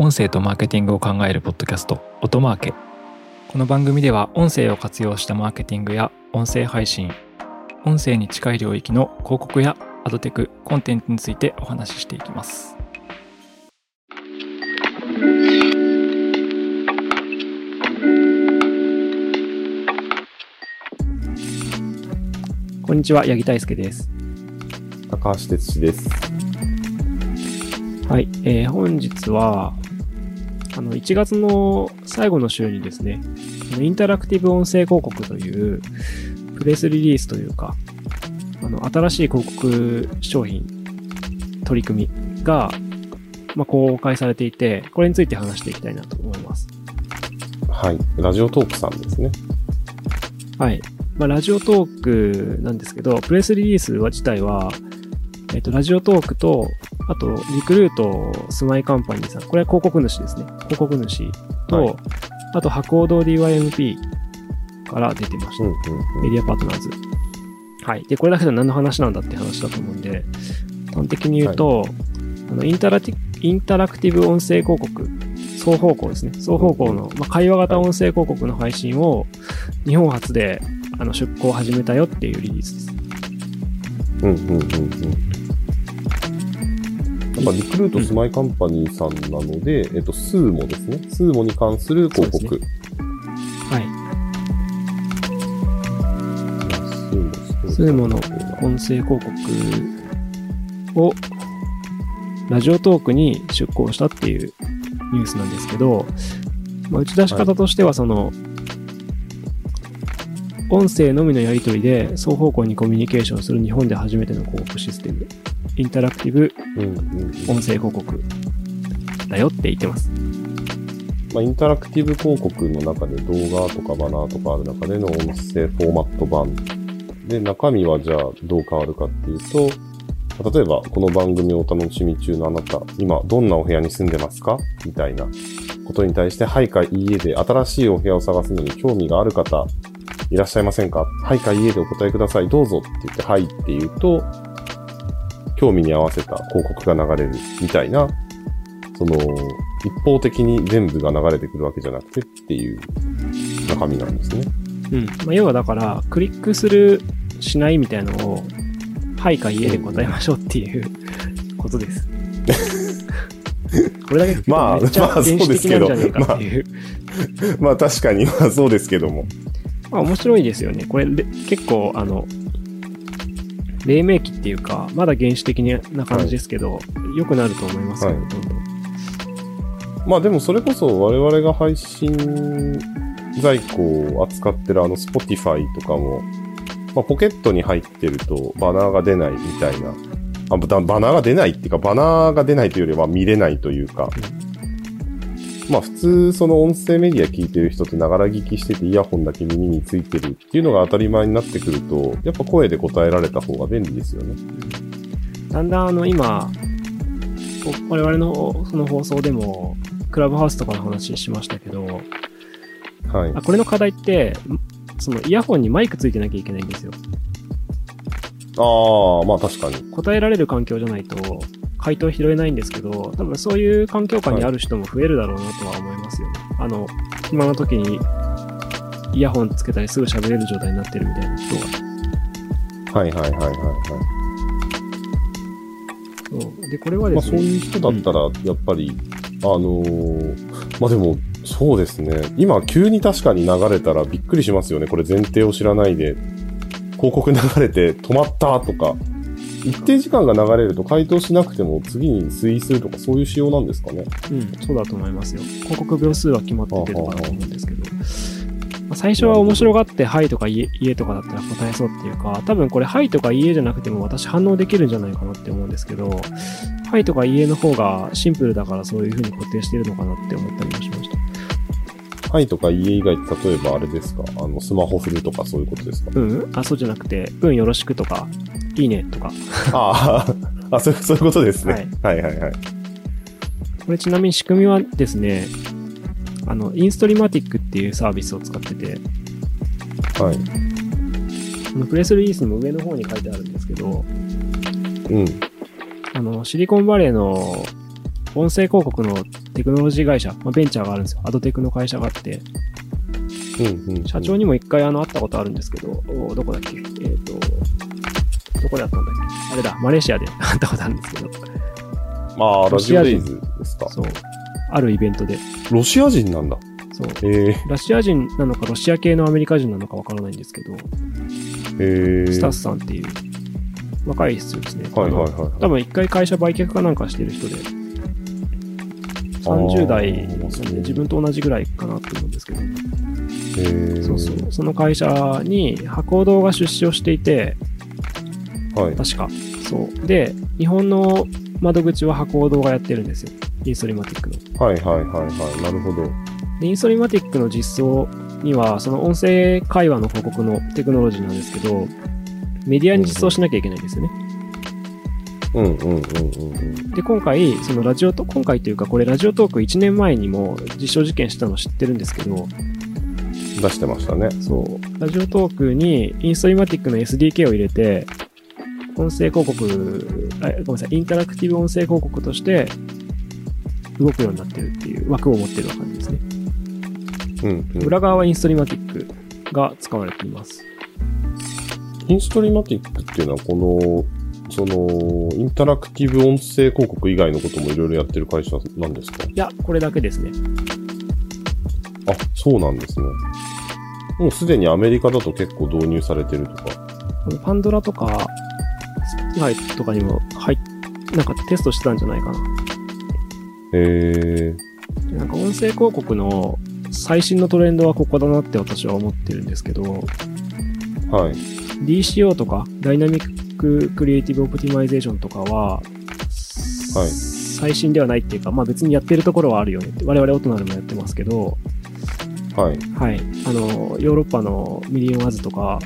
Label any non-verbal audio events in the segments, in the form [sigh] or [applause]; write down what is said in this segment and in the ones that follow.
音声とマーケティングを考えるポッドキャスト音マーケ。この番組では音声を活用したマーケティングや音声配信音声に近い領域の広告やアドテクコンテンツについてお話ししていきます。こんにちは八木大輔です。高橋哲司です。はい、えー本日は、あの、1月の最後の週にですね、インタラクティブ音声広告という、プレスリリースというか、あの、新しい広告商品、取り組みが、まあ、公開されていて、これについて話していきたいなと思います。はい。ラジオトークさんですね。はい。まあ、ラジオトークなんですけど、プレスリリースは自体は、えっ、と、ラジオトークと、あと、リクルートスマイカンパニーさん、これは広告主ですね。広告主と、はいあと、博報堂 DYMP から出てました。うんうんメディアパートナーズ。はい。で、これだけで何の話なんだって話だと思うんで、端的に言うと、あのインタラティインタラクティブ音声広告、双方向ですね。双方向の、まあ、会話型音声広告の配信を日本初であの出稿を始めたよっていうリリースです。うん。うんうんうんうん。なんかリクルートスマイカンパニーさんなので、えっと、スーモですね。スーモに関する広告。そうではい。スーモの音声広告をラジオトークに出稿したっていうニュースなんですけど、まあ、打ち出し方としてはその、音声のみのやり取りで双方向にコミュニケーションする日本で初めての広告システム、インタラクティブ。音声広告だよって言ってます。まあ、インタラクティブ広告の中で動画とかバナーとかある中での音声フォーマット版。で、中身はじゃあどう変わるかっていうと、例えば、この番組をお楽しみ中のあなた、今どんなお部屋に住んでますか？みたいなことに対して、はいかいいえで新しいお部屋を探すのに興味がある方、いらっしゃいませんか？はいかいいえでお答えください。どうぞって言って、はいって言うと、興味に合わせた広告が流れるみたいな、その、一方的に全部が流れてくるわけじゃなくてっていう中身なんですね。うん。まあ、要はだから、クリックする、しないみたいなのを、はいかいいえで答えましょうっていうことです。[laughs] これだけまあまあ原始的なんじゃねえかっていう。まあ確かに、まあそうですけども。まあ面白いですよね。これれ結構、あの、黎明期っていうか、まだ原始的な感じですけど、良くなると思いますよね、はいどんどん。まあでもそれこそ我々が配信在庫を扱ってるあの Spotify とかも、まあポケットに入ってるとバナーが出ないみたいな。あババナーが出ないっていうか、バナーが出ないというよりは見れないというか。まあ普通その音声メディア聞いてる人ってながら聞きしててイヤホンだけ耳についてるっていうのが当たり前になってくると、やっぱ声で答えられた方が便利ですよね。だんだんあの今、お我々のその放送でも、クラブハウスとかの話しましたけど、はい。あこれの課題って、そのイヤホンにマイクついてなきゃいけないんですよ。ああ、まあ確かに。答えられる環境じゃないと、回答拾えないんですけど、多分そういう環境下にある人も増えるだろうなとは思いますよね。あの、暇な時にイヤホンつけたりすぐ喋れる状態になってるみたいな人が。はいはいはいはいはい。そうで、これはまあ、ですね、そういう人だったら、やっぱり、あのーまあでも、そうですね。今、急に確かに流れたらびっくりしますよね。これ前提を知らないで。広告流れて止まったとか。一定時間が流れると回答しなくても次に推移するとかそういう仕様なんですかね。うん、そうだと思いますよ。広告秒数は決まっててとかだと思うんですけど。まあ最初は面白がって、はいとかいえいえとかだったら答えそうっていうか、多分これ、はいとかいいえじゃなくても私反応できるんじゃないかなって思うんですけど、はいとかいいえの方がシンプルだからそういう風に固定してるのかなって思ったりもしました。はいとか家以外って例えばあれですか？あの、スマホ振るとかそういうことですか？うんあ、そうじゃなくて、うんよろしくとか、いいねとか。ああ、あそういう、そういうことですね。ははい、はい、はいはいこれちなみに仕組みはですね、あの、インストリマティックっていうサービスを使ってて、はい。あのプレスリリースの上の方に書いてあるんですけど、うん。あの、シリコンバレーの音声広告のテクノロジー会社、まあ、ベンチャーがあるんですよ。アドテクの会社があって、うんうん。社長にも一回あの会ったことあるんですけど、おどこだっけ？えっ、と、どこで会ったんだっけ？あれだ、マレーシアで [laughs] 会ったことあるんですけど、まあ、ラロシア人ですか。そう。あるイベントで、ロシア人なんだ。そう。えラシア人なのかロシア系のアメリカ人なのかわからないんですけど、ー、えー。スタッフさんっていう若い人ですね。はいはいはいあの多分一回会社売却かなんかしてる人で、30代自分と同じぐらいかなと思うんですけど、えー、そうそう。その会社に博報が出資をしていて、はい。確か。そう。で、日本の窓口は博報堂がやってるんですよ。インストリマティックの。はいはいはいはい。なるほど。で、インストリマティックの実装には、その音声会話の報告のテクノロジーなんですけど、メディアに実装しなきゃいけないんですよね。うん。で、今回、そのラジオと、今回というか、これラジオトーク1年前にも実証実験したの知ってるんですけど、出してましたね。そう、ラジオトークにインストリマティックの SDK を入れて、音声広告、あごめんなさい、インタラクティブ音声広告として動くようになってるっていう枠を持ってる感じですね。うん、うん。裏側はインストリマティックが使われています。インストリマティックっていうのは、この、その、インタラクティブ音声広告以外のこともいろいろやってる会社なんですか？いや、これだけですね。あ、そうなんですね。もうすでにアメリカだと結構導入されてるとか。パンドラとか、Spotify とかにも入っ、なんかテストしてたんじゃないかな。へえなんか音声広告の最新のトレンドはここだなって私は思ってるんですけど、ー、はい。DCO とか、 Dynamic Creative Optimization とかは、はい最新ではないっていうか、まあ別にやってるところはあるよねって。我々オトナルでもやってますけど、はい。はい。あの、ヨーロッパの Million Ads とか、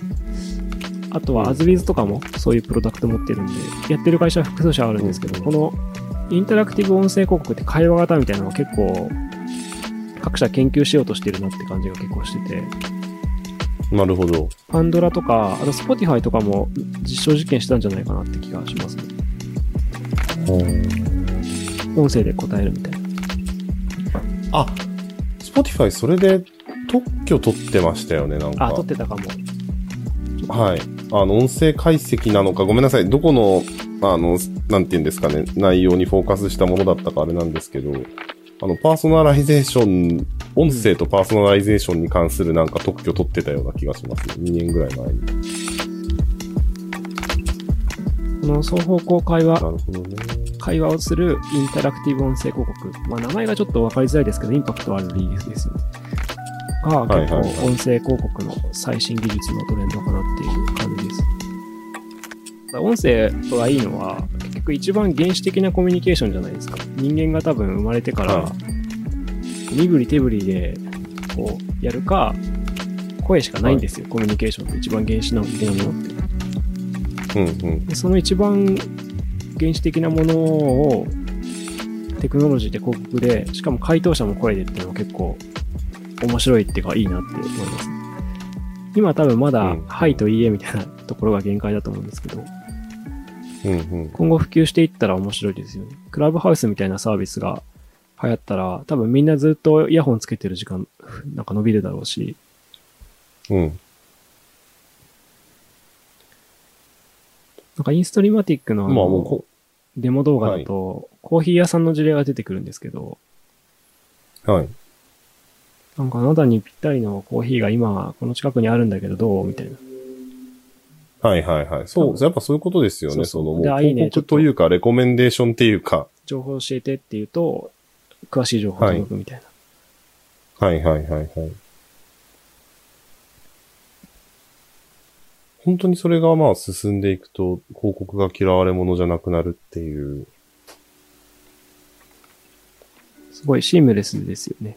あとはアズビーズとかもそういうプロダクト持ってるんで、やってる会社は複数社あるんですけど、このインタラクティブ音声広告って会話型みたいなのが結構、各社研究しようとしてるなって感じが結構してて、なるほど。パンドラとか、あと Spotify とかも実証実験したんじゃないかなって気がしますね。音声で答えるみたいな。あ、Spotify それで特許取ってましたよね、なんか。あ、取ってたかも。はい。あの、音声解析なのか、ごめんなさい。どこの、あの、なんて言うんですかね、内容にフォーカスしたものだったかあれなんですけど、あの、パーソナライゼーション、音声とパーソナライゼーションに関するなんか特許取ってたような気がしますね。2年ぐらい前に。この双方向会話なるほどね。会話をするインタラクティブ音声広告。まあ名前がちょっとわかりづらいですけど、インパクトあるリリースですよね。が結はい構音声広告の最新技術のトレンドかなっていう感じです。音声がいいのは、結局一番原始的なコミュニケーションじゃないですか。人間が多分生まれてから、は身振り手振りで、こう、やるか、声しかないんですよ。コミュニケーションって一番原始なものって。うんうん。でその一番原始的なものをテクノロジーで広告で、しかも回答者も声でっていうのは結構面白いっていうかいいなって思います。今多分まだ、うんはいといいえみたいなところが限界だと思うんですけど、うんうん。今後普及していったら面白いですよね。クラブハウスみたいなサービスが流行ったら、多分みんなずっとイヤホンつけてる時間、なんか伸びるだろうし、うん。なんかインストリマティックのあまあのもうこ、デモ動画だと、コーヒー屋さんの事例が出てくるんですけど、はい。なんかあなたにぴったりのコーヒーが今この近くにあるんだけどどうみたいな。はいはいはい。そう、やっぱそういうことですよね。その、もう広告というか、レコメンデーションっていうか。情報教えてって言うと、詳しい情報届くみたいな。はいはいはいはい。本当にそれがまあ進んでいくと、広告が嫌われ者じゃなくなるっていう。すごいシームレスですよね。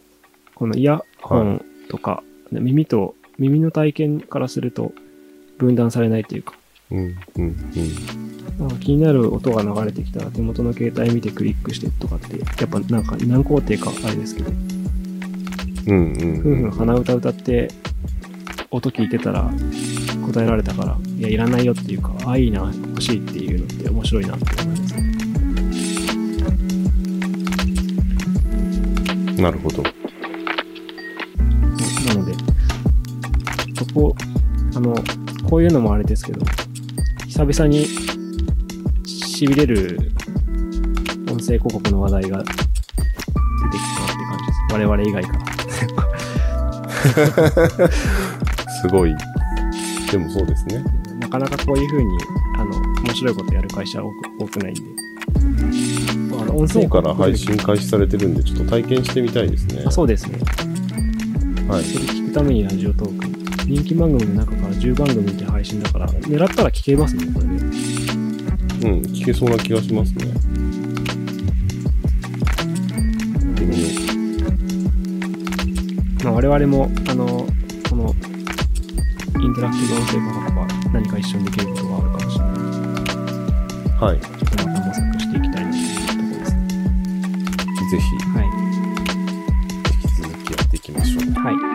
このイヤホンとか、耳と、耳の体験からすると分断されないというか、うん、うん、うん。気になる音が流れてきたら手元の携帯見てクリックしてとかって、やっぱなんか何工程かあれですけど、うん、うん。ふんふん鼻歌歌って音聞いてたら答えられたから、いや、いらないよっていうか、あ、いいな、欲しいっていうのって面白いなって思いますね。なるほど。なので、そこ、あの、こういうのもあれですけど、久々に痺れる音声広告の話題が出てきたって感じです。我々以外から。すごい。でもそうですね。なかなかこういう風に、あの、面白いことやる会社は多くないんで。あの音声今日から配信開始されてるんで、ちょっと体験してみたいですね。あそうですね。はい。それ聞くためにラジオトーク。人気番組の中から10番組で配信だから、狙ったら聞けますね、これね。うん、聞けそうな気がしますね。まあ、我々も、あの、この、インタラクティブ音声広告は何か一緒にできることがあるかもしれないので、う。はい。ちょっとまた模索していきたいなというところですね。ぜひ、はい。引き続きやっていきましょう。はい。